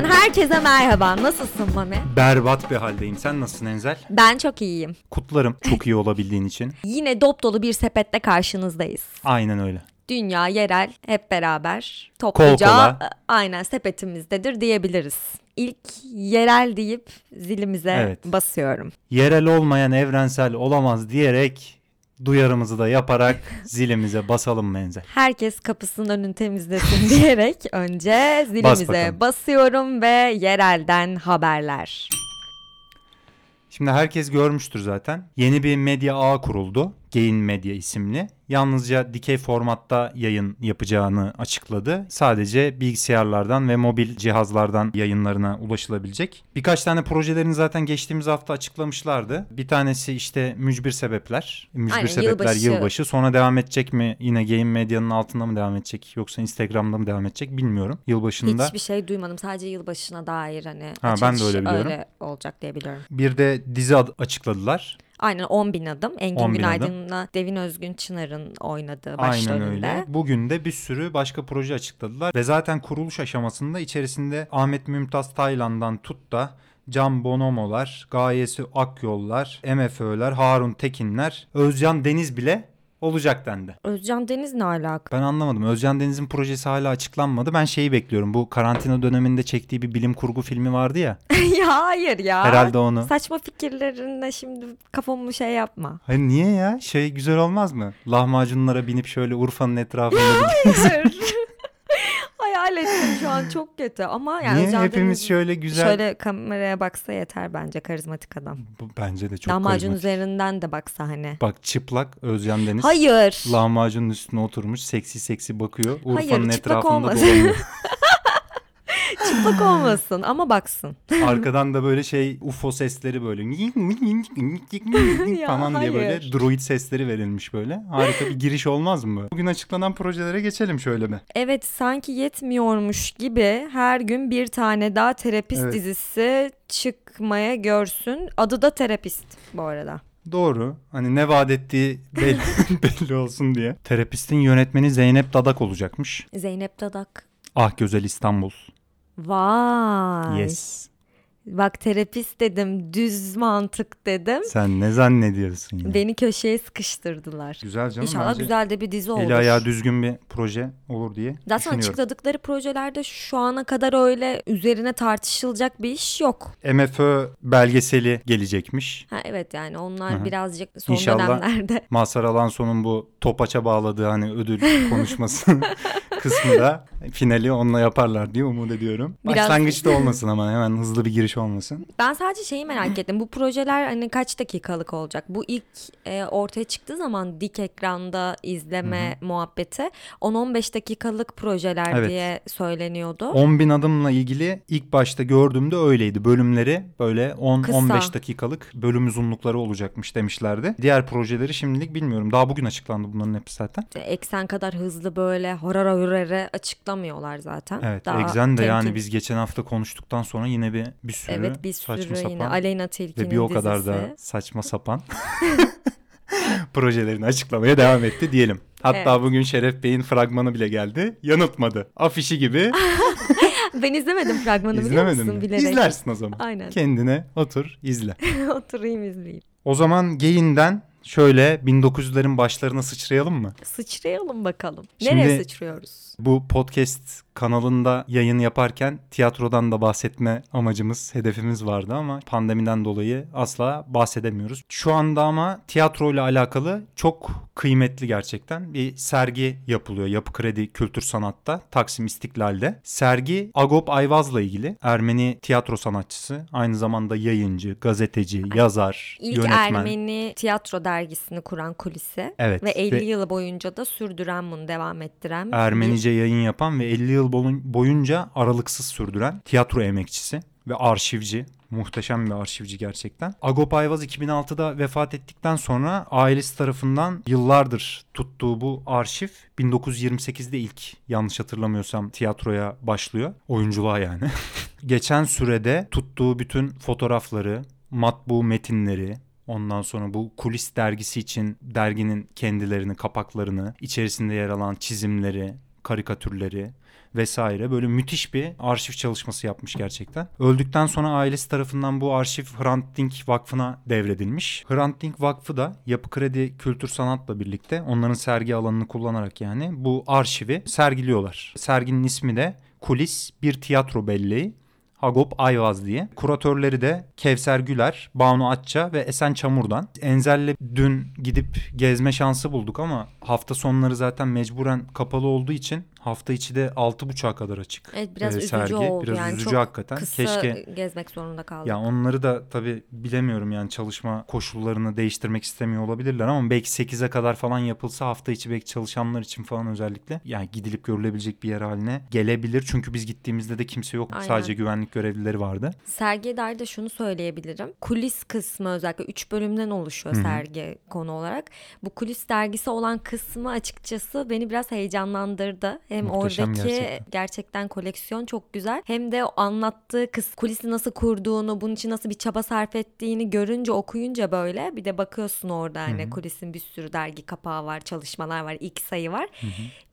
Podcast'ten herkese merhaba. Nasılsın Mami? Berbat bir haldeyim. Sen nasılsın Enzel? Ben çok iyiyim. Kutlarım çok iyi olabildiğin için. Yine dop dolu bir sepette karşınızdayız. Aynen öyle. Dünya, yerel hep beraber topluca Kol kola. e, aynen sepetimizdedir diyebiliriz. İlk yerel deyip zilimize Evet. basıyorum. Yerel olmayan evrensel olamaz diyerek duyarımızı da yaparak zilimize basalım Enzel. Herkes kapısının önünü temizlesin diyerek önce zilimize bakalım. basıyorum ve yerelden haberler. Şimdi herkes görmüştür zaten. Yeni bir medya ağı kuruldu. Gain Media isimli. Yalnızca dikey formatta yayın yapacağını açıkladı. Sadece bilgisayarlardan ve mobil cihazlardan yayınlarına ulaşılabilecek. Birkaç tane projelerini zaten geçtiğimiz hafta açıklamışlardı. Bir tanesi işte Mücbir Sebepler. Mücbir Aynen, Sebepler yılbaşı. yılbaşı. Sonra devam edecek mi? Yine Gain Medya'nın altında mı devam edecek? Yoksa Instagram'da mı devam edecek? Bilmiyorum. Yılbaşında. Hiçbir şey duymadım. Sadece yılbaşına dair hani Ha, ben de öyle biliyorum. öyle olacak diye biliyorum. Bir de dizi ad- açıkladılar. Aynen 10 bin adım. Engin 10 bin Günaydın'la Devin Özgün Çınar'ın oynadığı Aynen başrolünde. öyle. Bugün de bir sürü başka proje açıkladılar ve zaten kuruluş aşamasında içerisinde Ahmet Mümtaz Taylan'dan tut da Can Bonomo'lar, Gayesi Akyollar, MFÖ'ler, Harun Tekinler, Özcan Deniz bile olacak dendi. Özcan Deniz ne alaka? Ben anlamadım. Özcan Deniz'in projesi hala açıklanmadı. Ben şeyi bekliyorum. Bu karantina döneminde çektiği bir bilim kurgu filmi vardı ya. ya hayır ya. Herhalde onu. Saçma fikirlerine şimdi kafamı şey yapma. Hayır niye ya? Şey güzel olmaz mı? Lahmacunlara binip şöyle Urfa'nın etrafında Hayır. Hayal ettim şu an çok kötü ama yani Niye hepimiz şöyle güzel şöyle kameraya baksa yeter bence karizmatik adam. Bu bence de çok Lahmacun karizmatik. üzerinden de baksa hani. Bak çıplak Özcan Deniz. Hayır. Lahmacunun üstüne oturmuş seksi seksi bakıyor. Hayır, Urfa'nın çıplak etrafında dolanıyor. Çıplak olmasın ama baksın. Arkadan da böyle şey UFO sesleri böyle falan diye böyle hayır. droid sesleri verilmiş böyle. Harika bir giriş olmaz mı? Bugün açıklanan projelere geçelim şöyle bir. Evet sanki yetmiyormuş gibi her gün bir tane daha terapist Evet. dizisi çıkmaya görsün. Adı da terapist bu arada. Doğru. Hani ne vaat ettiği belli, belli olsun diye. Terapistin yönetmeni Zeynep Dadak olacakmış. Zeynep Dadak. Ah Güzel İstanbul. Vay. Yes. Bak terapist dedim, düz mantık dedim. Sen ne zannediyorsun ya? Beni köşeye sıkıştırdılar. Güzel canım. İnşallah bence güzel de bir dizi olur. Eli ayağı düzgün bir proje olur diye Zaten açıkladıkları projelerde şu ana kadar öyle üzerine tartışılacak bir iş yok. MFÖ belgeseli gelecekmiş. Ha evet yani onlar Hı hı. birazcık son İnşallah dönemlerde Mazhar Alanson'un bu topaça bağladığı hani ödül konuşması kısmı da finali onunla yaparlar diye umut ediyorum. Biraz- Başlangıçta olmasın ama hemen hızlı bir giriş olmasın. Ben sadece şeyi merak ettim. Bu projeler hani kaç dakikalık olacak? Bu ilk e, ortaya çıktığı zaman dik ekranda izleme muhabbeti 10-15 dakikalık projeler Evet. diye söyleniyordu. 10 bin adımla ilgili ilk başta gördüğümde öyleydi. Bölümleri böyle 10-15 Kısa. dakikalık bölüm uzunlukları olacakmış demişlerdi. Diğer projeleri şimdilik bilmiyorum. Daha bugün açıklandı bunların hepsi zaten. Eksen kadar hızlı böyle horara hurara açıklamıyorlar zaten. Evet Daha Exen de yani temkin- biz geçen hafta konuştuktan sonra yine bir bir sürü Evet bir saçma sürü sapan yine Aleyna Tilki'nin ve bir o kadar dizisi. da saçma sapan projelerini açıklamaya devam etti diyelim. Hatta Evet. bugün Şeref Bey'in fragmanı bile geldi. Yanıtmadı. Afişi gibi. Ben izlemedim fragmanı biliyor İzlemedin musun? mi? Bilerek. İzlersin o zaman. Aynen. Kendine otur izle. Oturayım izleyeyim. O zaman Geyin'den şöyle 1900'lerin başlarına sıçrayalım mı? Sıçrayalım bakalım. Şimdi- Nereye sıçrıyoruz? Bu podcast kanalında yayın yaparken tiyatrodan da bahsetme amacımız, hedefimiz vardı ama pandemiden dolayı asla bahsedemiyoruz. Şu anda ama tiyatroyla alakalı çok kıymetli gerçekten bir sergi yapılıyor Yapı Kredi Kültür Sanat'ta Taksim İstiklal'de. Sergi Agop Ayvaz'la ilgili Ermeni tiyatro sanatçısı, aynı zamanda yayıncı, gazeteci, yazar, İlk yönetmen. Ermeni tiyatro dergisini kuran kulisi Evet. ve 50 ve- yıl boyunca da sürdüren bunu devam ettiren bir- Ermenice yayın yapan ve 50 yıl boyun- boyunca aralıksız sürdüren tiyatro emekçisi ve arşivci. Muhteşem bir arşivci gerçekten. Agop Ayvaz 2006'da vefat ettikten sonra ailesi tarafından yıllardır tuttuğu bu arşiv 1928'de ilk yanlış hatırlamıyorsam tiyatroya başlıyor. Oyunculuğa yani. Geçen sürede tuttuğu bütün fotoğrafları, matbu metinleri, Ondan sonra bu kulis dergisi için derginin kendilerini, kapaklarını, içerisinde yer alan çizimleri, karikatürleri vesaire böyle müthiş bir arşiv çalışması yapmış gerçekten. Öldükten sonra ailesi tarafından bu arşiv Hrant Dink Vakfı'na devredilmiş. Hrant Dink Vakfı da Yapı Kredi Kültür Sanat'la birlikte onların sergi alanını kullanarak yani bu arşivi sergiliyorlar. Serginin ismi de Kulis Bir Tiyatro Belleği. Hagop Ayvaz diye. Kuratörleri de Kevser Güler, Banu Atça ve Esen Çamur'dan. Enzel'le dün gidip gezme şansı bulduk ama hafta sonları zaten mecburen kapalı olduğu için hafta içi de 6.30'a kadar açık. Evet biraz Ee, üzücü sergi. oldu Biraz yani üzücü çok hakikaten. kısa Keşke gezmek zorunda kaldık. ya onları da tabii bilemiyorum yani çalışma koşullarını değiştirmek istemiyor olabilirler ama belki 8'e kadar falan yapılsa hafta içi belki çalışanlar için falan özellikle yani gidilip görülebilecek bir yer haline gelebilir. Çünkü biz gittiğimizde de kimse yok. Aynen. Sadece güvenlik görevlileri vardı. Sergiye dair de şunu söyleyebilirim. Kulis kısmı özellikle 3 bölümden oluşuyor Hı hı. sergi konu olarak. Bu kulis dergisi olan kısmı açıkçası beni biraz heyecanlandırdı. Hem Muhteşem oradaki gerçekten. gerçekten. koleksiyon çok güzel. Hem de o anlattığı kız kulisi nasıl kurduğunu, bunun için nasıl bir çaba sarf ettiğini görünce okuyunca böyle bir de bakıyorsun orada hani Hı hı. kulisin bir sürü dergi kapağı var, çalışmalar var, ilk sayı var.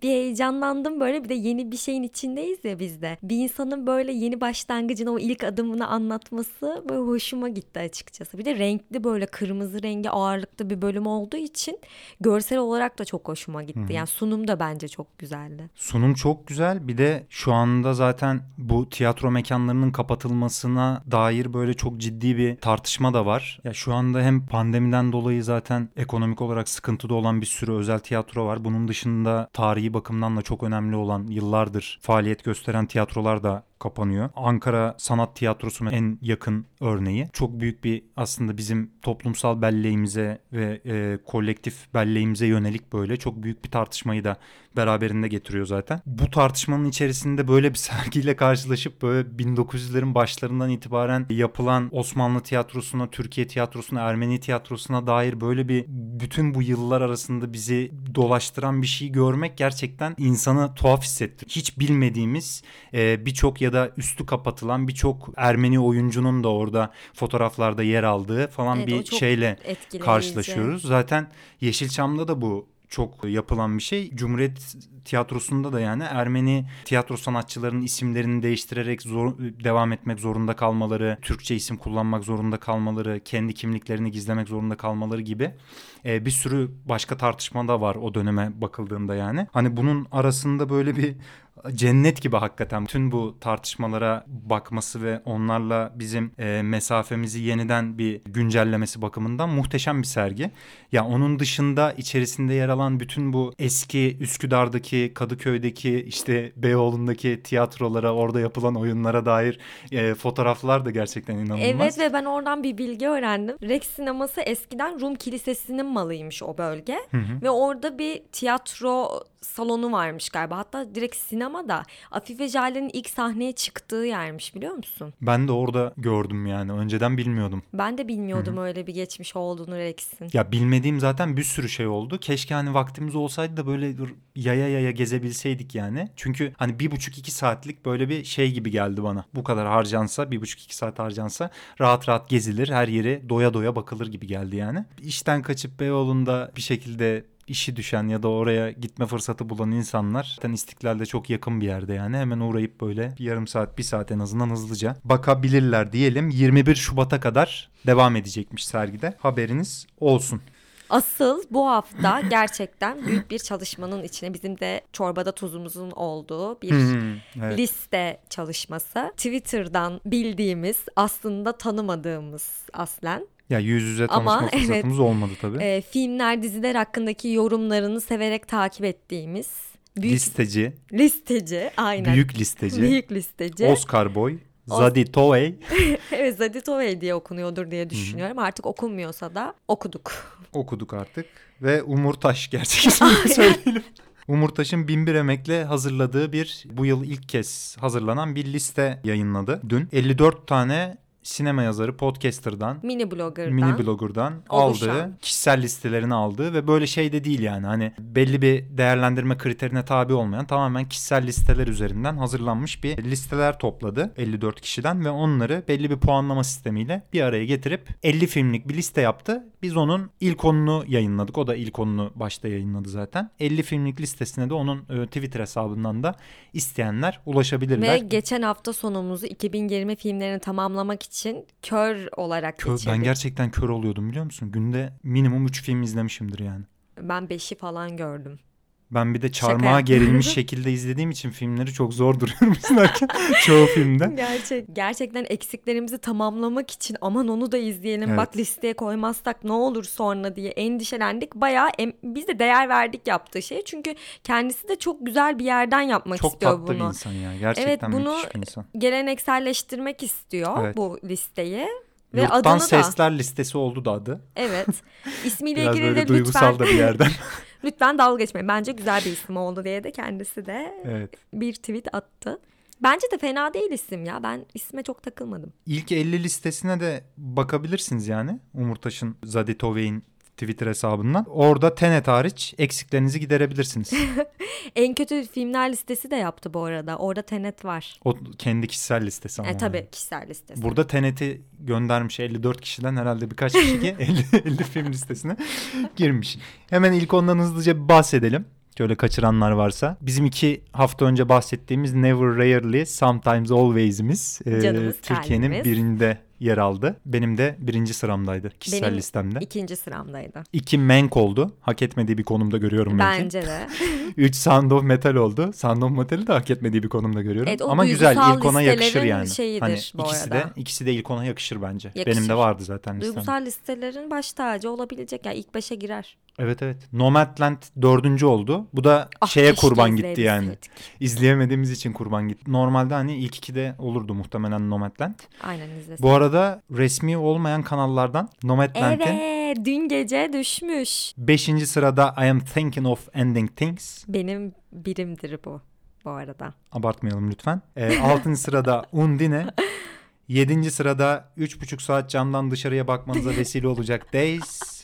Bir heyecanlandım böyle bir de yeni bir şeyin içindeyiz ya biz de. Bir insanın böyle yeni başlangıcını o ilk adımını anlatması böyle hoşuma gitti açıkçası. Bir de renkli böyle kırmızı rengi ağırlıklı bir bölüm olduğu için görsel olarak da çok hoşuma gitti. Yani sunum da bence çok güzeldi. Sunum çok güzel. Bir de şu anda zaten bu tiyatro mekanlarının kapatılmasına dair böyle çok ciddi bir tartışma da var. Ya şu anda hem pandemiden dolayı zaten ekonomik olarak sıkıntıda olan bir sürü özel tiyatro var. Bunun dışında tarihi bakımdan da çok önemli olan yıllardır faaliyet gösteren tiyatrolar da kapanıyor. Ankara Sanat Tiyatrosu'na en yakın örneği. Çok büyük bir aslında bizim toplumsal belleğimize ve e, kolektif belleğimize yönelik böyle çok büyük bir tartışmayı da beraberinde getiriyor zaten. Bu tartışmanın içerisinde böyle bir sergiyle karşılaşıp böyle 1900'lerin başlarından itibaren yapılan Osmanlı tiyatrosuna, Türkiye tiyatrosuna, Ermeni tiyatrosuna dair böyle bir bütün bu yıllar arasında bizi dolaştıran bir şey görmek gerçekten insanı tuhaf hissettiriyor. Hiç bilmediğimiz e, birçok ya da üstü kapatılan birçok Ermeni oyuncunun da orada fotoğraflarda yer aldığı falan Evet, bir şeyle karşılaşıyoruz. Zaten Yeşilçam'da da bu çok yapılan bir şey. Cumhuriyet tiyatrosunda da yani Ermeni tiyatro sanatçılarının isimlerini değiştirerek zor, devam etmek zorunda kalmaları, Türkçe isim kullanmak zorunda kalmaları, kendi kimliklerini gizlemek zorunda kalmaları gibi e, bir sürü başka tartışma da var o döneme bakıldığında yani. Hani bunun arasında böyle bir cennet gibi hakikaten tüm bu tartışmalara bakması ve onlarla bizim e, mesafemizi yeniden bir güncellemesi bakımından muhteşem bir sergi. Ya onun dışında içerisinde yer alan bütün bu eski Üsküdar'daki, Kadıköy'deki, işte Beyoğlu'ndaki tiyatrolara, orada yapılan oyunlara dair e, fotoğraflar da gerçekten inanılmaz. Evet ve ben oradan bir bilgi öğrendim. Rex sineması eskiden Rum Kilisesi'nin malıymış o bölge. Hı hı. Ve orada bir tiyatro salonu varmış galiba. Hatta direkt sinemada Afife Jale'nin ilk sahneye çıktığı yermiş biliyor musun? Ben de orada gördüm yani. Önceden bilmiyordum. Ben de bilmiyordum öyle bir geçmiş olduğunu Rex'in. Ya bilmediğim zaten bir sürü şey oldu. Keşke hani vaktimiz olsaydı da böyle yaya yaya gezebilseydik yani. Çünkü hani bir buçuk iki saatlik böyle bir şey gibi geldi bana. Bu kadar harcansa bir buçuk iki saat harcansa rahat rahat gezilir. Her yere doya doya bakılır gibi geldi yani. İşten kaçıp Beyoğlu'nda bir şekilde işi düşen ya da oraya gitme fırsatı bulan insanlar zaten İstiklal'de çok yakın bir yerde yani hemen uğrayıp böyle bir yarım saat bir saat en azından hızlıca bakabilirler diyelim 21 Şubat'a kadar devam edecekmiş sergide haberiniz olsun. Asıl bu hafta gerçekten büyük bir çalışmanın içine bizim de çorbada tuzumuzun olduğu bir Hmm, evet. liste çalışması. Twitter'dan bildiğimiz aslında tanımadığımız aslen Ya yüz yüze Ama tanışma evet, fırsatımız olmadı tabii. e, filmler diziler hakkındaki yorumlarını severek takip ettiğimiz büyük listeci, listeci aynen. Büyük listeci, büyük listeci. Oscar Boy, Zadi Tovey. Evet Zaditoy diye okunuyordur diye düşünüyorum. Artık okunmuyorsa da okuduk. Okuduk artık. Ve Umur Taş gerçek ismini söyleyelim. Umur Taş'ın Binbir Emek'le hazırladığı bir bu yıl ilk kez hazırlanan bir liste yayınladı. Dün. 54 tane sinema yazarı, podcaster'dan, Mini blogger'dan. mini blogger'dan oluşan. aldığı, kişisel listelerini aldığı ve böyle şey de değil yani hani belli bir değerlendirme kriterine tabi olmayan tamamen kişisel listeler üzerinden hazırlanmış bir listeler topladı 54 kişiden ve onları belli bir puanlama sistemiyle bir araya getirip 50 filmlik bir liste yaptı. Biz onun ilk onunu yayınladık. O da ilk onunu başta yayınladı zaten. 50 filmlik listesine de onun e, Twitter hesabından da isteyenler ulaşabilirler. Ve geçen hafta sonumuzu 2020 filmlerini tamamlamak için kör olarak Kör- geçirdik. ben gerçekten kör oluyordum biliyor musun? Günde minimum 3 film izlemişimdir yani. Ben 5'i falan gördüm. Ben bir de çarmıha gerilmiş şekilde izlediğim için filmleri çok zor duruyorum izlerken çoğu filmde. Gerçek gerçekten eksiklerimizi tamamlamak için aman onu da izleyelim Evet. bak listeye koymazsak ne olur sonra diye endişelendik. Bayağı em- biz de değer verdik yaptığı şeye. Çünkü kendisi de çok güzel bir yerden yapmak Çok istiyor tatlı bir bunu. insan ya. Gerçekten bunu- müthiş bir insan. Gelenekselleştirmek istiyor Evet. bu listeyi. Ve Yurttan adını da Sesler listesi oldu da adı. evet ismiyle Biraz ilgili böyle de duygusal lütfen da bir yerden. Lütfen dalga geçmeyin. Bence güzel bir isim oldu diye de kendisi de evet. bir tweet attı. Bence de fena değil isim ya. Ben isme çok takılmadım. İlk 50 listesine de bakabilirsiniz yani. Umurtaş'ın Zaditovey'in Twitter hesabından. Orada Tenet hariç eksiklerinizi giderebilirsiniz. En kötü filmler listesi de yaptı bu arada. Orada Tenet var. O kendi kişisel listesi ama. E yani. tabii kişisel listesi. Burada Tenet'i göndermiş 54 kişiden herhalde birkaç kişi ki 50, 50 film listesine girmiş. Hemen ilk ondan hızlıca bahsedelim. Şöyle kaçıranlar varsa. Bizim iki hafta önce bahsettiğimiz Never Rarely Sometimes Always'imiz e, Türkiye'nin birinde yer aldı. Benim de birinci sıramdaydı kişisel Benim listemde. İkinci sıramdaydı. İki Mank oldu. Hak etmediği bir konumda görüyorum Mank'i. Bence de. Üç Sound of Metal oldu. Sound of Metal'i de hak etmediği bir konumda görüyorum. Evet, o Ama güzel duygusal ilk ona yakışır listelerin yani. şeyidir hani bu ikisi arada. de ikisi de ilk ona yakışır bence. Yakışır. Benim de vardı zaten listemde. Duygusal listelerin baş tacı olabilecek. Yani ilk beşe girer. Evet evet. Nomadland dördüncü oldu. Bu da Ah, şeye keşke kurban gitti yani. İzleyemediğimiz için kurban gitti. Normalde hani ilk ikide olurdu muhtemelen Nomadland. Aynen izlesin. Bu arada resmi olmayan kanallardan Nomadland'in Evet dün gece düşmüş. 5. sırada I Am Thinking of Ending Things. Benim birimdir bu bu arada. Abartmayalım lütfen. 6. sırada Undine. 7. sırada 3,5 saat camdan dışarıya bakmanıza vesile olacak Days.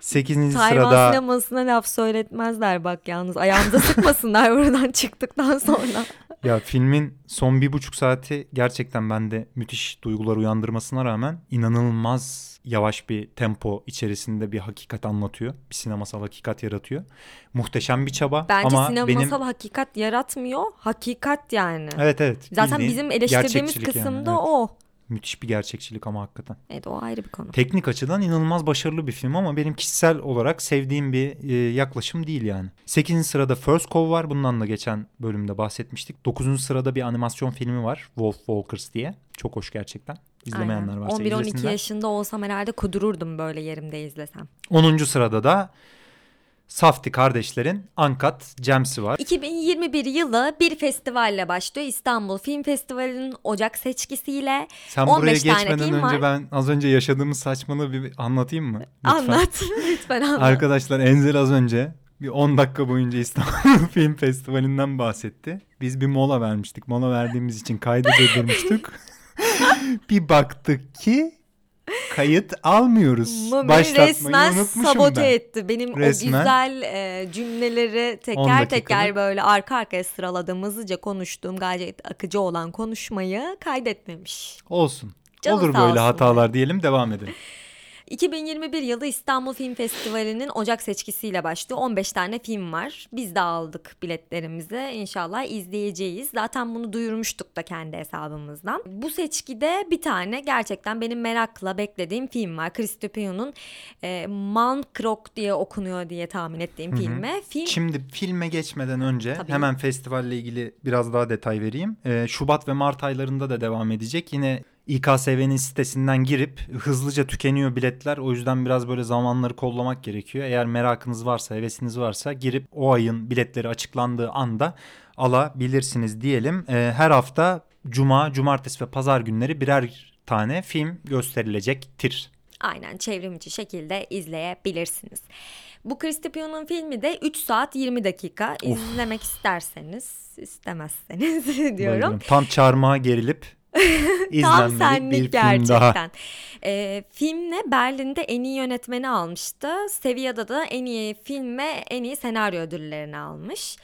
8. Tayvan sırada sinemasına laf söyletmezler bak yalnız. Ayağımıza sıkmasınlar buradan çıktıktan sonra. ya filmin son bir buçuk saati gerçekten bende müthiş duygular uyandırmasına rağmen inanılmaz yavaş bir tempo içerisinde bir hakikat anlatıyor. Bir sinemasal hakikat yaratıyor. Muhteşem bir çaba Bence ama sinemasal benim hakikat yaratmıyor. Hakikat yani. Evet evet. Zaten bizim eleştirdiğimiz gerçekçilik kısım yani, evet. o. Müthiş bir gerçekçilik ama hakikaten. Evet o ayrı bir konu. Teknik açıdan inanılmaz başarılı bir film ama benim kişisel olarak sevdiğim bir e, yaklaşım değil yani. 8. sırada First Cow var. Bundan da geçen bölümde bahsetmiştik. 9. sırada bir animasyon filmi var. Wolf Walkers diye. Çok hoş gerçekten. İzlemeyenler varsa 11-12 izlesinler. yaşında olsam herhalde kudururdum böyle yerimde izlesem. 10. sırada da Safti kardeşlerin Uncut Gems'i var. 2021 yılı bir festivalle başlıyor. İstanbul Film Festivali'nin Ocak seçkisiyle. Sen buraya 15 tane geçmeden film önce var. ben az önce yaşadığımız saçmalığı bir anlatayım mı? Lütfen. Anlat. Lütfen anlat. Arkadaşlar Enzel az önce bir 10 dakika boyunca İstanbul Film Festivali'nden bahsetti. Biz bir mola vermiştik. Mola verdiğimiz için kaydı durdurmuştuk. bir baktık ki kayıt almıyoruz. Beni Başlatmayı resmen unutmuşum sabote ben. etti. Benim Resmen. o güzel e, cümleleri 10 teker teker böyle arka arkaya sıraladığım hızlıca konuştuğum gayet akıcı olan konuşmayı kaydetmemiş. Olsun. Canı Olur böyle hatalar diyelim devam edelim. 2021 yılı İstanbul Film Festivali'nin Ocak seçkisiyle başlıyor. 15 tane film var. Biz de aldık biletlerimizi. İnşallah izleyeceğiz. Zaten bunu duyurmuştuk da kendi hesabımızdan. Bu seçkide bir tane gerçekten benim merakla beklediğim film var. Christopion'un e, Mankrok diye okunuyor diye tahmin ettiğim filme. Film Şimdi filme geçmeden önce Tabii. hemen festivalle ilgili biraz daha detay vereyim. Ee, Şubat ve Mart aylarında da devam edecek. Yine İKSV'nin sitesinden girip hızlıca tükeniyor biletler. O yüzden biraz böyle zamanları kollamak gerekiyor. Eğer merakınız varsa, hevesiniz varsa girip o ayın biletleri açıklandığı anda alabilirsiniz diyelim. Ee, her hafta cuma, cumartesi ve pazar günleri birer tane film gösterilecektir. Aynen çevrimiçi şekilde izleyebilirsiniz. Bu Christopion'un filmi de 3 saat 20 dakika. İzlemek isterseniz, istemezseniz diyorum. Bayılıyorum. Tam çarmıha gerilip Tam senlik bir film gerçekten. daha. Ee, filmle Berlin'de en iyi yönetmeni almıştı. Sevilla'da da en iyi film ve en iyi senaryo ödüllerini almış.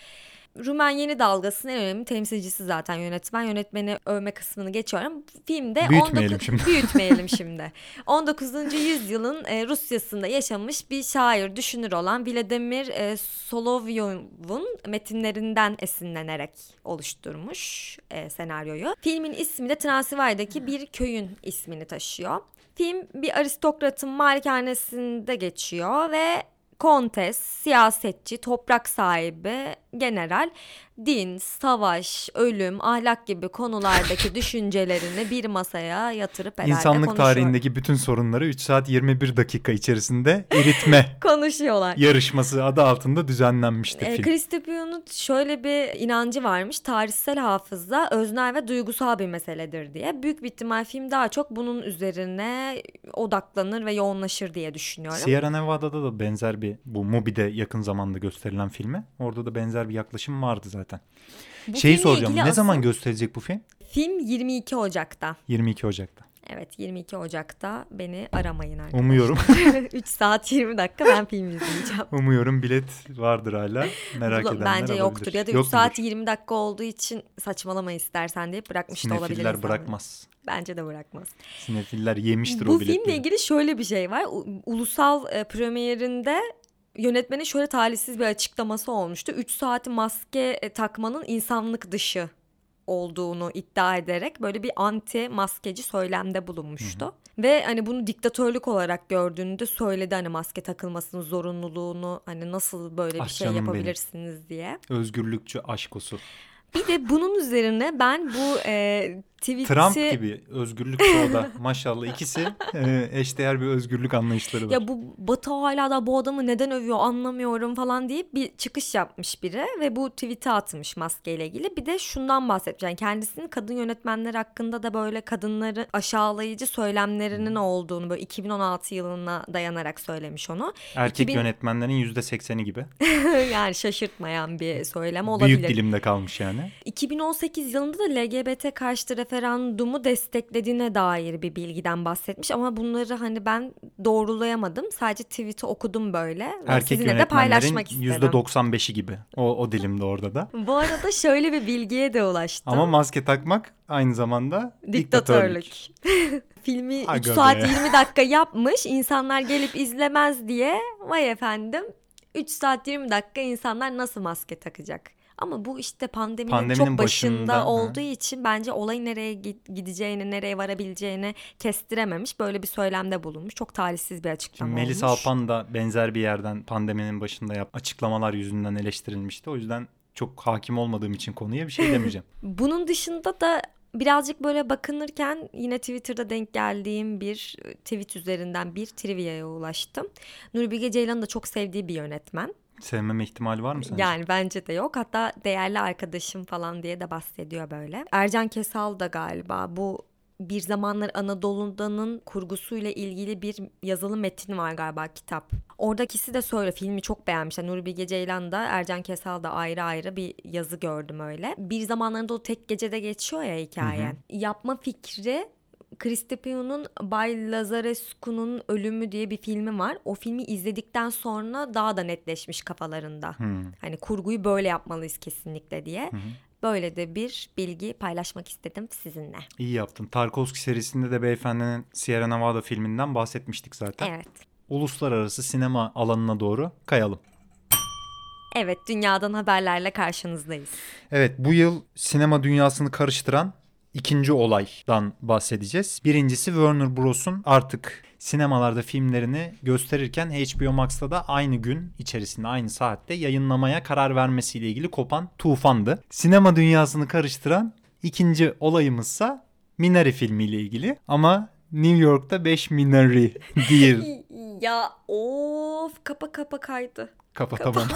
Rumen Yeni Dalgası'nın en önemli temsilcisi zaten yönetmen. Yönetmeni övme kısmını geçiyorum. Filmde Büyütmeyelim 19 şimdi. büyütmeyelim şimdi. 19. yüzyılın e, Rusyasında yaşamış bir şair, düşünür olan Vladimir e, Solovyov'un metinlerinden esinlenerek oluşturmuş e, senaryoyu. Filmin ismi de Transilvanya'daki bir köyün ismini taşıyor. Film bir aristokratın malikanesinde geçiyor ve kontes, siyasetçi, toprak sahibi, general, din, savaş, ölüm, ahlak gibi konulardaki düşüncelerini bir masaya yatırıp herhalde İnsanlık tarihindeki bütün sorunları 3 saat 21 dakika içerisinde eritme konuşuyorlar. yarışması adı altında düzenlenmişti E, film. Christopher'ın şöyle bir inancı varmış. Tarihsel hafıza öznel ve duygusal bir meseledir diye. Büyük bir ihtimal film daha çok bunun üzerine odaklanır ve yoğunlaşır diye düşünüyorum. Sierra Nevada'da da benzer bir bu Mubi'de yakın zamanda gösterilen filme. Orada da benzer bir yaklaşım vardı zaten. Bu Şeyi soracağım. Ne asıl- zaman gösterecek bu film? Film 22 Ocak'ta. 22 Ocak'ta. Evet 22 Ocak'ta beni aramayın arkadaşlar. Umuyorum. 3 saat 20 dakika ben film izleyeceğim. Umuyorum bilet vardır hala. Merak Bula- edenler Bence yoktur ya da 3 Yoktur. saat 20 dakika olduğu için saçmalama istersen deyip bırakmış da olabilir Sinefiller bırakmaz. Bence de bırakmaz. Sinefiller yemiştir Bu o biletleri. filmle ilgili şöyle bir şey var. U- Ulusal e, premierinde yönetmenin şöyle talihsiz bir açıklaması olmuştu. 3 saati maske e, takmanın insanlık dışı olduğunu iddia ederek böyle bir anti maskeci söylemde bulunmuştu. Ve hani bunu diktatörlük olarak gördüğünü de söyledi hani maske takılmasının zorunluluğunu hani nasıl böyle bir Ah şey canım benim. yapabilirsiniz diye. Özgürlükçü aşkosu. Bir de bunun üzerine ben bu e, tweet'i... Trump gibi özgürlükçü o da. Maşallah ikisi e, eşdeğer bir özgürlük anlayışları var. Ya bu Batı hala da bu adamı neden övüyor anlamıyorum falan deyip bir çıkış yapmış biri ve bu tweet'i atmış maskeyle ilgili. Bir de şundan bahsetmiş. Yani kendisinin kadın yönetmenler hakkında da böyle kadınları aşağılayıcı söylemlerinin olduğunu böyle 2016 yılına dayanarak söylemiş onu. Erkek 2000 yönetmenlerin %80'i gibi. yani şaşırtmayan bir söylem olabilir. Büyük dilimde kalmış yani. 2018 yılında da LGBT karşıtı referandumu desteklediğine dair bir bilgiden bahsetmiş ama bunları hani ben doğrulayamadım. Sadece tweet'i okudum böyle. Erkek sizinle de paylaşmak istedim. %95'i gibi. O, o dilimde orada da. Bu arada şöyle bir bilgiye de ulaştım. Ama maske takmak aynı zamanda Diktatörlük. Filmi 3 Aga saat be. 20 dakika yapmış. İnsanlar gelip izlemez diye. Vay efendim 3 saat 20 dakika insanlar nasıl maske takacak? Ama bu işte pandeminin, Pandeminin çok başında başında, olduğu için bence olayın nereye gi- gideceğini, nereye varabileceğini kestirememiş. Böyle bir söylemde bulunmuş. Çok talihsiz bir açıklama Şimdi Melis olmuş. Alpan da benzer bir yerden pandeminin başında yap açıklamalar yüzünden eleştirilmişti. O yüzden çok hakim olmadığım için konuya bir şey demeyeceğim. Bunun dışında da birazcık böyle bakınırken yine Twitter'da denk geldiğim bir e, tweet üzerinden bir trivia'ya ulaştım. Nuri Bilge Ceylan'ın da çok sevdiği bir yönetmen. Sevmeme ihtimali var mı sence? Yani bence de yok. Hatta değerli arkadaşım falan diye de bahsediyor böyle. Ercan Kesal da galiba bu bir zamanlar Anadolu'danın kurgusuyla ilgili bir yazılı metin var galiba kitap. Oradakisi de söyle filmi çok beğenmişler. Nuri Bilge Ceylan da Ercan Kesal da ayrı ayrı bir yazı gördüm öyle. Bir zamanlarında o tek gecede geçiyor ya hikaye. Yapma fikri Christopher'ın Bay Lazarescu'nun Ölümü diye bir filmi var. O filmi izledikten sonra daha da netleşmiş kafalarında. Hmm. Hani kurguyu böyle yapmalıyız kesinlikle diye. Böyle de bir bilgi paylaşmak istedim sizinle. İyi yaptın. Tarkovski serisinde de beyefendinin Sierra Nevada filminden bahsetmiştik zaten. Evet. Uluslararası sinema alanına doğru kayalım. Evet dünyadan haberlerle karşınızdayız. Evet bu yıl sinema dünyasını karıştıran ikinci olaydan bahsedeceğiz. Birincisi Warner Bros'un artık sinemalarda filmlerini gösterirken HBO Max'ta da aynı gün içerisinde aynı saatte yayınlamaya karar vermesiyle ilgili kopan tufandı. Sinema dünyasını karıştıran ikinci olayımızsa Minari filmiyle ilgili ama New York'ta 5 Minari değil. Ya of kapa kapa kaydı. Kapatamam.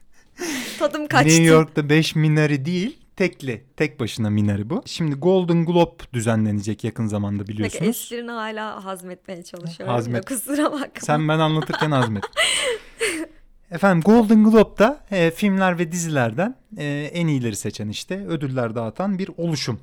Tadım kaçtı. New York'ta 5 Minari değil. Tekli, tek başına Minari bu. Şimdi Golden Globe düzenlenecek yakın zamanda Bak, biliyorsunuz. esprini hala hazmetmeye çalışıyorum. Hazmet. Kusura bakma. Sen ben anlatırken azmet. Efendim Golden Globe'da e, filmler ve dizilerden e, en iyileri seçen işte ödüller dağıtan bir oluşum.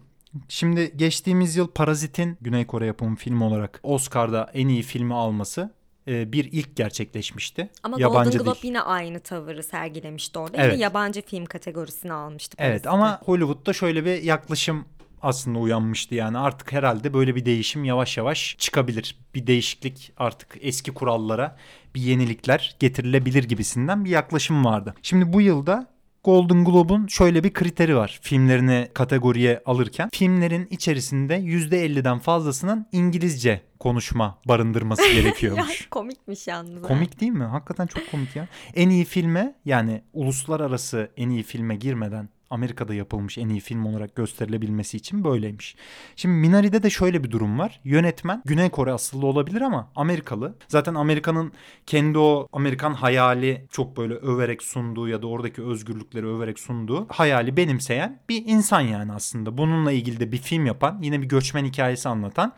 Şimdi geçtiğimiz yıl Parazit'in Güney Kore yapımı film olarak Oscar'da en iyi filmi alması e, bir ilk gerçekleşmişti. Ama Yabancı Golden Globe değil. yine aynı tavırı sergilemişti orada. Evet. Yine yabancı film kategorisini almıştı. Evet Parazit'te. ama Hollywood'da şöyle bir yaklaşım aslında uyanmıştı yani artık herhalde böyle bir değişim yavaş yavaş çıkabilir. Bir değişiklik artık eski kurallara bir yenilikler getirilebilir gibisinden bir yaklaşım vardı. Şimdi bu yılda Golden Globe'un şöyle bir kriteri var filmlerini kategoriye alırken. Filmlerin içerisinde %50'den fazlasının İngilizce konuşma barındırması ya, gerekiyormuş. komikmiş yalnız. Komik değil mi? Hakikaten çok komik ya. En iyi filme yani uluslararası en iyi filme girmeden Amerika'da yapılmış en iyi film olarak gösterilebilmesi için böyleymiş. Şimdi Minari'de de şöyle bir durum var. Yönetmen Güney Kore asıllı olabilir ama Amerikalı. Zaten Amerika'nın kendi o Amerikan hayali çok böyle överek sunduğu ya da oradaki özgürlükleri överek sunduğu hayali benimseyen bir insan yani aslında. Bununla ilgili de bir film yapan, yine bir göçmen hikayesi anlatan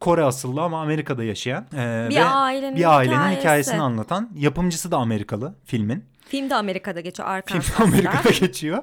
Kore asıllı ama Amerika'da yaşayan e, Bir ve ailenin bir ailenin hikayesi. hikayesini anlatan yapımcısı da Amerikalı filmin. Film de Amerika'da geçiyor. Film Arkansas'ta. Amerika'da geçiyor.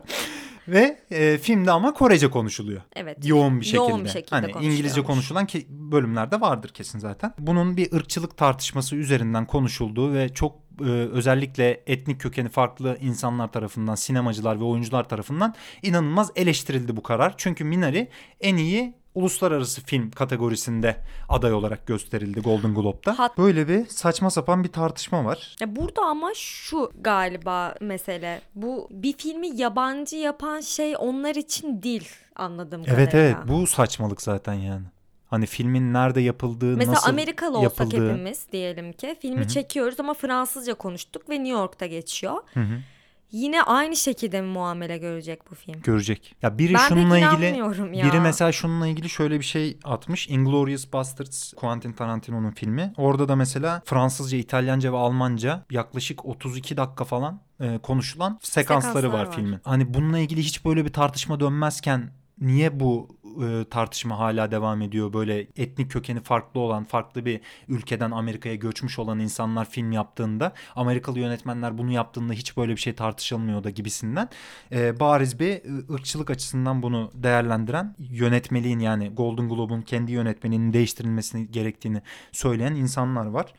Ve e, filmde ama Korece konuşuluyor. Evet. Yoğun bir şekilde. Yoğun bir şekilde hani İngilizce konuşulan ki bölümlerde vardır kesin zaten. Bunun bir ırkçılık tartışması üzerinden konuşulduğu ve çok e, özellikle etnik kökeni farklı insanlar tarafından, sinemacılar ve oyuncular tarafından inanılmaz eleştirildi bu karar. Çünkü Minari en iyi uluslararası film kategorisinde aday olarak gösterildi Golden Globe'da. Hat- Böyle bir saçma sapan bir tartışma var. Ya burada ama şu galiba mesele. Bu bir filmi yabancı yapan şey onlar için değil anladığım Evet kadarıyla. evet bu saçmalık zaten yani. Hani filmin nerede yapıldığı, Mesela nasıl Amerikalı olsak yapıldığı. hepimiz diyelim ki filmi Hı hı. çekiyoruz ama Fransızca konuştuk ve New York'ta geçiyor. Hı hı, Yine aynı şekilde mi muamele görecek bu film? görecek. Ya biri Ben şununla ilgili ya. biri mesela şununla ilgili şöyle bir şey atmış. Inglourious Basterds Quentin Tarantino'nun filmi. Orada da mesela Fransızca, İtalyanca ve Almanca yaklaşık 32 dakika falan e, konuşulan sekansları Sekanslar var, var. filmin. Hani bununla ilgili hiç böyle bir tartışma dönmezken niye bu e, tartışma hala devam ediyor? Böyle etnik kökeni farklı olan, farklı bir ülkeden Amerika'ya göçmüş olan insanlar film yaptığında, Amerikalı yönetmenler bunu yaptığında hiç böyle bir şey tartışılmıyor da gibisinden. E, bariz bir ı- ırkçılık açısından bunu değerlendiren yönetmeliğin yani Golden Globe'un kendi yönetmeninin değiştirilmesini gerektiğini söyleyen insanlar var.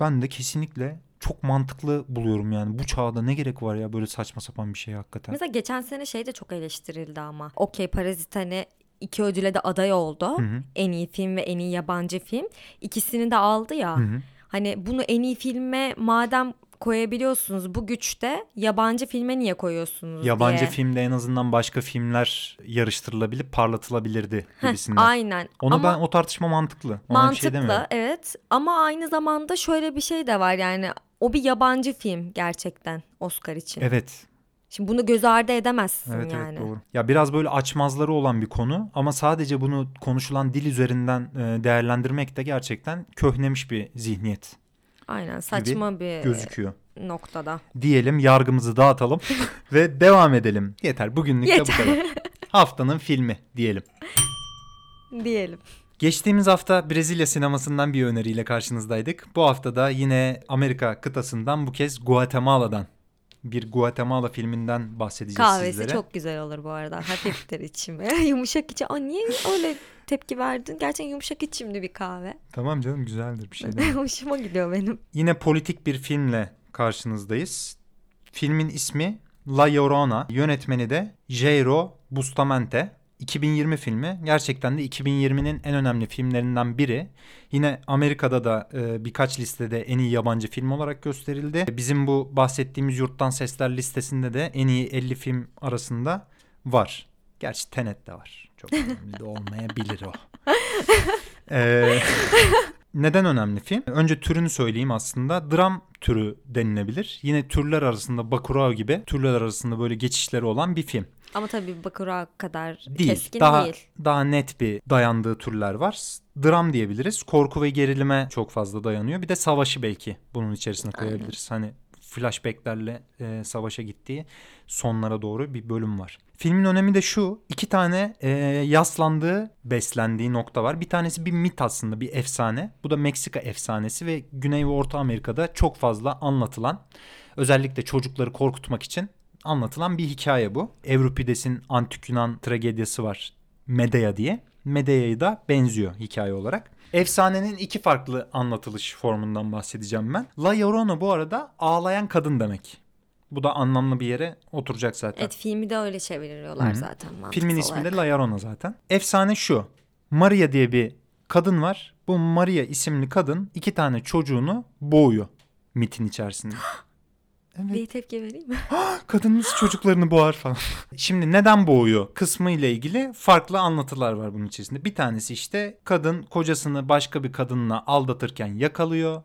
Ben de kesinlikle çok mantıklı buluyorum yani. Bu çağda ne gerek var ya böyle saçma sapan bir şey hakikaten. Mesela geçen sene şey de çok eleştirildi ama. Okey Parazit hani iki ödüle de aday oldu. Hı hı. En iyi film ve en iyi yabancı film. İkisini de aldı ya. Hı hı. Hani bunu en iyi filme madem koyabiliyorsunuz bu güçte yabancı filme niye koyuyorsunuz Yabancı diye. filmde en azından başka filmler yarıştırılabilip parlatılabilirdi Heh, gibisinden. Aynen. Onu Ama ben o tartışma mantıklı. Ona bir mantıklı şey demiyorum. evet ama aynı zamanda şöyle bir şey de var yani o bir yabancı film gerçekten Oscar için. Evet. Şimdi bunu göz ardı edemezsin Evet yani. evet doğru. Ya biraz böyle açmazları olan bir konu ama sadece bunu konuşulan dil üzerinden e, değerlendirmek de gerçekten köhnemiş bir zihniyet Aynen saçma bir gözüküyor. noktada. Diyelim yargımızı dağıtalım ve devam edelim. Yeter bugünlük de bu Yeter. kadar. Haftanın filmi diyelim. Diyelim. Geçtiğimiz hafta Brezilya sinemasından bir öneriyle karşınızdaydık. Bu hafta da yine Amerika kıtasından bu kez Guatemala'dan bir Guatemala filminden bahsedeceğiz Kahvesi sizlere. çok güzel olur bu arada. Hafiftir içimi. yumuşak içi. Aa, niye öyle tepki verdin? Gerçekten yumuşak içimli bir kahve. Tamam canım güzeldir bir şey değil. Hoşuma gidiyor benim. Yine politik bir filmle karşınızdayız. Filmin ismi La Llorona. Yönetmeni de Jairo Bustamante. 2020 filmi. Gerçekten de 2020'nin en önemli filmlerinden biri. Yine Amerika'da da e, birkaç listede en iyi yabancı film olarak gösterildi. Bizim bu bahsettiğimiz Yurttan Sesler listesinde de en iyi 50 film arasında var. Gerçi Tenet de var. Çok önemli de olmayabilir o. Ee, neden önemli film? Önce türünü söyleyeyim aslında. Dram türü denilebilir. Yine türler arasında Bacurau gibi türler arasında böyle geçişleri olan bir film. Ama tabii Bakura kadar Değil. keskin daha değil. daha net bir dayandığı türler var. Dram diyebiliriz. Korku ve gerilime çok fazla dayanıyor. Bir de savaşı belki bunun içerisine koyabiliriz. Hani flashbacklerle e, savaşa gittiği sonlara doğru bir bölüm var. Filmin önemi de şu. iki tane e, yaslandığı, beslendiği nokta var. Bir tanesi bir mit aslında, bir efsane. Bu da Meksika efsanesi ve Güney ve Orta Amerika'da çok fazla anlatılan, özellikle çocukları korkutmak için anlatılan bir hikaye bu. Evripides'in Antik Yunan tragediyası var. Medea diye. Medea'yı da benziyor hikaye olarak. Efsanenin iki farklı anlatılış formundan bahsedeceğim ben. La Llorona bu arada ağlayan kadın demek. Bu da anlamlı bir yere oturacak zaten. Evet filmi de öyle çeviriyorlar Hı. zaten Filmin ismi de olarak. La Llorona zaten. Efsane şu. Maria diye bir kadın var. Bu Maria isimli kadın iki tane çocuğunu boğuyor mitin içerisinde. Bir tepki vereyim mi? Kadın nasıl çocuklarını boğar falan. Şimdi neden boğuyor kısmı ile ilgili farklı anlatılar var bunun içerisinde. Bir tanesi işte kadın kocasını başka bir kadınla aldatırken yakalıyor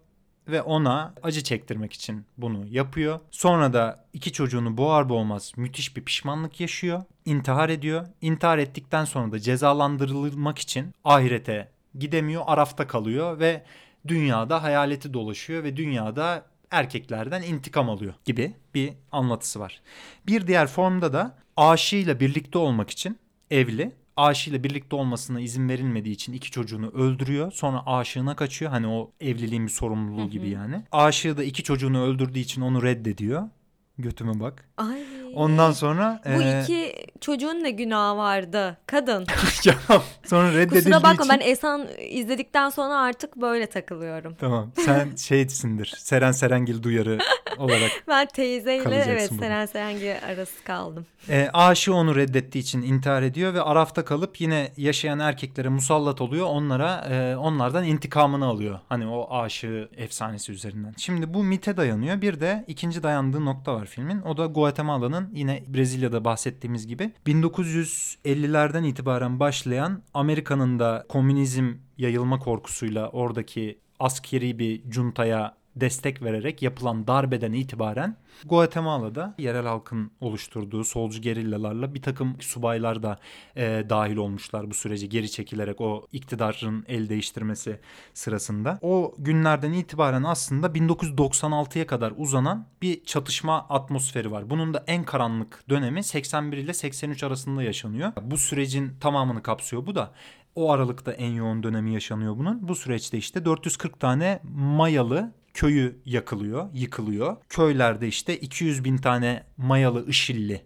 ve ona acı çektirmek için bunu yapıyor. Sonra da iki çocuğunu boğar boğmaz müthiş bir pişmanlık yaşıyor. İntihar ediyor. İntihar ettikten sonra da cezalandırılmak için ahirete gidemiyor. Arafta kalıyor ve dünyada hayaleti dolaşıyor ve dünyada erkeklerden intikam alıyor gibi bir anlatısı var. Bir diğer formda da aşığıyla birlikte olmak için evli aşığıyla birlikte olmasına izin verilmediği için iki çocuğunu öldürüyor. Sonra aşığına kaçıyor. Hani o evliliğin bir sorumluluğu gibi yani. Aşığı da iki çocuğunu öldürdüğü için onu reddediyor. Götüme bak. Ay. Ondan sonra Bu eee, iki çocuğun ne günahı vardı? Kadın. Sonra reddedildiği Kusura bakma için ben Esan izledikten sonra artık böyle takılıyorum. Tamam. Sen şeysindir. Seren Serengil duyarı olarak Ben teyzeyle evet burada. Seren Serengil arası kaldım. E, aşığı onu reddettiği için intihar ediyor ve arafta kalıp yine yaşayan erkeklere musallat oluyor. Onlara e, onlardan intikamını alıyor. Hani o aşığı efsanesi üzerinden. Şimdi bu mite dayanıyor. Bir de ikinci dayandığı nokta var filmin. O da Guatemala'nın yine Brezilya'da bahsettiğimiz gibi 1950'lerden itibaren başlayan Amerika'nın da komünizm yayılma korkusuyla oradaki askeri bir cuntaya destek vererek yapılan darbeden itibaren Guatemala'da yerel halkın oluşturduğu solcu gerillalarla bir takım subaylar da e, dahil olmuşlar bu sürece geri çekilerek o iktidarın el değiştirmesi sırasında. O günlerden itibaren aslında 1996'ya kadar uzanan bir çatışma atmosferi var. Bunun da en karanlık dönemi 81 ile 83 arasında yaşanıyor. Bu sürecin tamamını kapsıyor bu da. O aralıkta en yoğun dönemi yaşanıyor bunun. Bu süreçte işte 440 tane Mayalı köyü yakılıyor, yıkılıyor. Köylerde işte 200 bin tane Mayalı IŞİD'li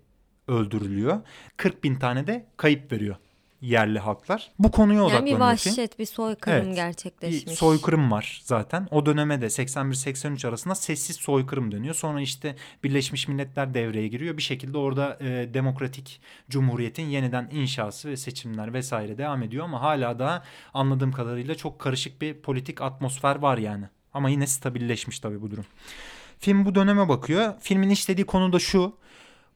öldürülüyor. 40 bin tane de kayıp veriyor yerli halklar. Bu konuya Yani odaklanıyor bir film. vahşet, bir soykırım Evet, Bir gerçekleşmiş. soykırım var zaten. O döneme de 81-83 arasında sessiz soykırım deniyor. Sonra işte Birleşmiş Milletler devreye giriyor. Bir şekilde orada e, demokratik cumhuriyetin yeniden inşası ve seçimler vesaire devam ediyor. Ama hala da anladığım kadarıyla çok karışık bir politik atmosfer var yani. Ama yine stabilleşmiş tabii bu durum. Film bu döneme bakıyor. Filmin işlediği konu da şu.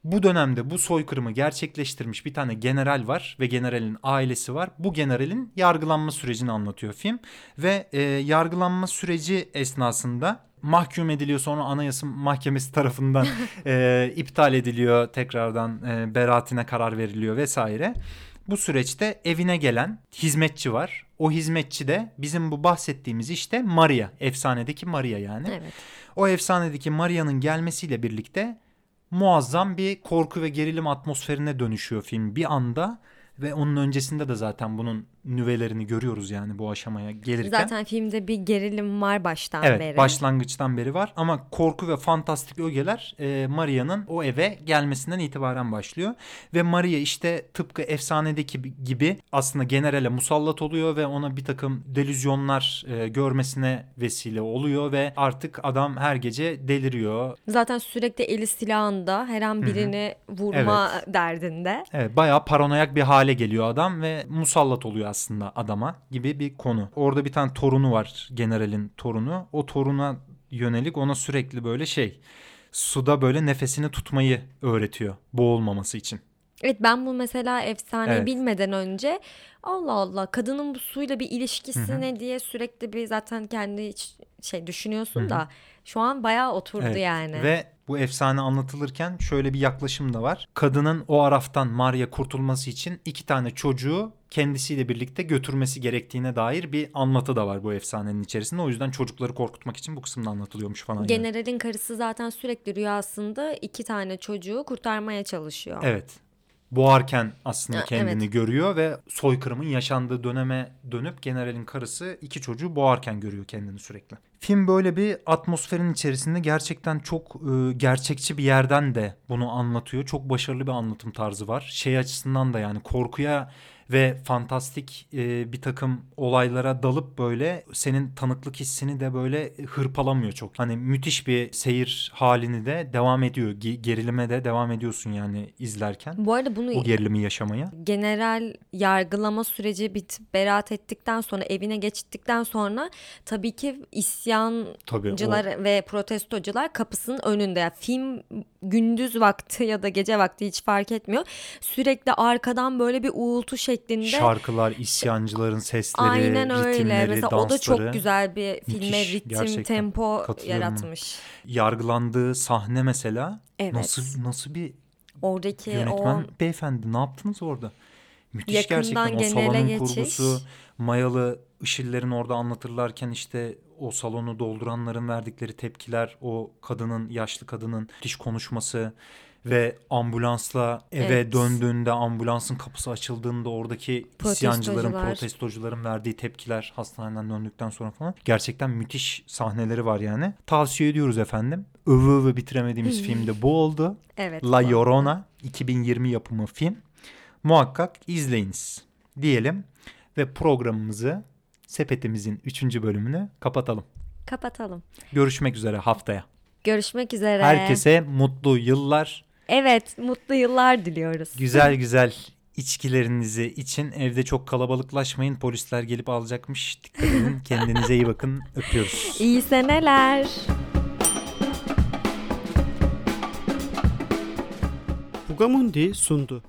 Bu dönemde bu soykırımı gerçekleştirmiş bir tane general var ve generalin ailesi var. Bu generalin yargılanma sürecini anlatıyor film ve e, yargılanma süreci esnasında mahkum ediliyor sonra Anayasa Mahkemesi tarafından e, iptal ediliyor tekrardan e, beraatine karar veriliyor vesaire. Bu süreçte evine gelen hizmetçi var. O hizmetçi de bizim bu bahsettiğimiz işte Maria, efsanedeki Maria yani. Evet. O efsanedeki Maria'nın gelmesiyle birlikte muazzam bir korku ve gerilim atmosferine dönüşüyor film bir anda ve onun öncesinde de zaten bunun nüvelerini görüyoruz yani bu aşamaya gelirken. Zaten filmde bir gerilim var baştan Evet beri. başlangıçtan beri var ama korku ve fantastik ögeler e, Maria'nın o eve gelmesinden itibaren başlıyor. Ve Maria işte tıpkı efsanedeki gibi aslında generale musallat oluyor ve ona bir takım delüzyonlar e, görmesine vesile oluyor ve artık adam her gece deliriyor. Zaten sürekli eli silahında her an birini vurma derdinde. Evet bayağı paranoyak bir hale geliyor adam ve musallat oluyor aslında adama gibi bir konu. Orada bir tane torunu var generalin torunu. O toruna yönelik ona sürekli böyle şey suda böyle nefesini tutmayı öğretiyor boğulmaması için. Evet ben bu mesela efsaneyi Evet. bilmeden önce Allah Allah kadının bu suyla bir ilişkisi ne diye sürekli bir zaten kendi şey düşünüyorsun da şu an bayağı oturdu Evet. yani. Ve bu efsane anlatılırken şöyle bir yaklaşım da var. Kadının o araftan Maria kurtulması için iki tane çocuğu kendisiyle birlikte götürmesi gerektiğine dair bir anlatı da var bu efsanenin içerisinde. O yüzden çocukları korkutmak için bu kısımda anlatılıyormuş falan. yani. Generalin karısı zaten sürekli rüyasında iki tane çocuğu kurtarmaya çalışıyor. Evet. Boğarken aslında kendini evet. görüyor ve soykırımın yaşandığı döneme dönüp generalin karısı iki çocuğu boğarken görüyor kendini sürekli. Film böyle bir atmosferin içerisinde gerçekten çok e, gerçekçi bir yerden de bunu anlatıyor. Çok başarılı bir anlatım tarzı var. Şey açısından da yani korkuya ve fantastik e, bir takım olaylara dalıp böyle senin tanıklık hissini de böyle hırpalamıyor çok. Hani müthiş bir seyir halini de devam ediyor. Ge- gerilime de devam ediyorsun yani izlerken. Bu arada bunu O gerilimi yaşamaya. general yargılama süreci bitip beraat ettikten sonra evine geçtikten sonra tabii ki Tabii o- isyancılar ve protestocular kapısının önünde. Yani film gündüz vakti ya da gece vakti hiç fark etmiyor. Sürekli arkadan böyle bir uğultu şeklinde şarkılar, isyancıların sesleri, Aynen öyle. ritimleri, Mesela dansları. o da çok güzel bir filme Müthiş, ritim, gerçekten. tempo yaratmış. Yargılandığı sahne mesela Evet. nasıl nasıl bir Oradaki yönetmen o beyefendi ne yaptınız orada? Müthiş Yakından gerçekten o salonun geçiş. kurgusu, mayalı ışılların orada anlatırlarken işte o salonu dolduranların verdikleri tepkiler, o kadının, yaşlı kadının müthiş konuşması ve ambulansla eve Evet. döndüğünde ambulansın kapısı açıldığında oradaki isyancıların, Protestocular. protestocuların verdiği tepkiler hastaneden döndükten sonra falan gerçekten müthiş sahneleri var yani. Tavsiye ediyoruz efendim. Övü övü bitiremediğimiz film de bu oldu. evet. La. Llorona 2020 yapımı film. Muhakkak izleyiniz diyelim ve programımızı sepetimizin 3. bölümünü kapatalım. Kapatalım. Görüşmek üzere haftaya. Görüşmek üzere. Herkese mutlu yıllar, Evet, mutlu yıllar diliyoruz. güzel güzel içkilerinizi için evde çok kalabalıklaşmayın. Polisler gelip alacakmış. Dikkat edin. Kendinize iyi bakın. Öpüyoruz. İyi seneler. Fugamundi sundu.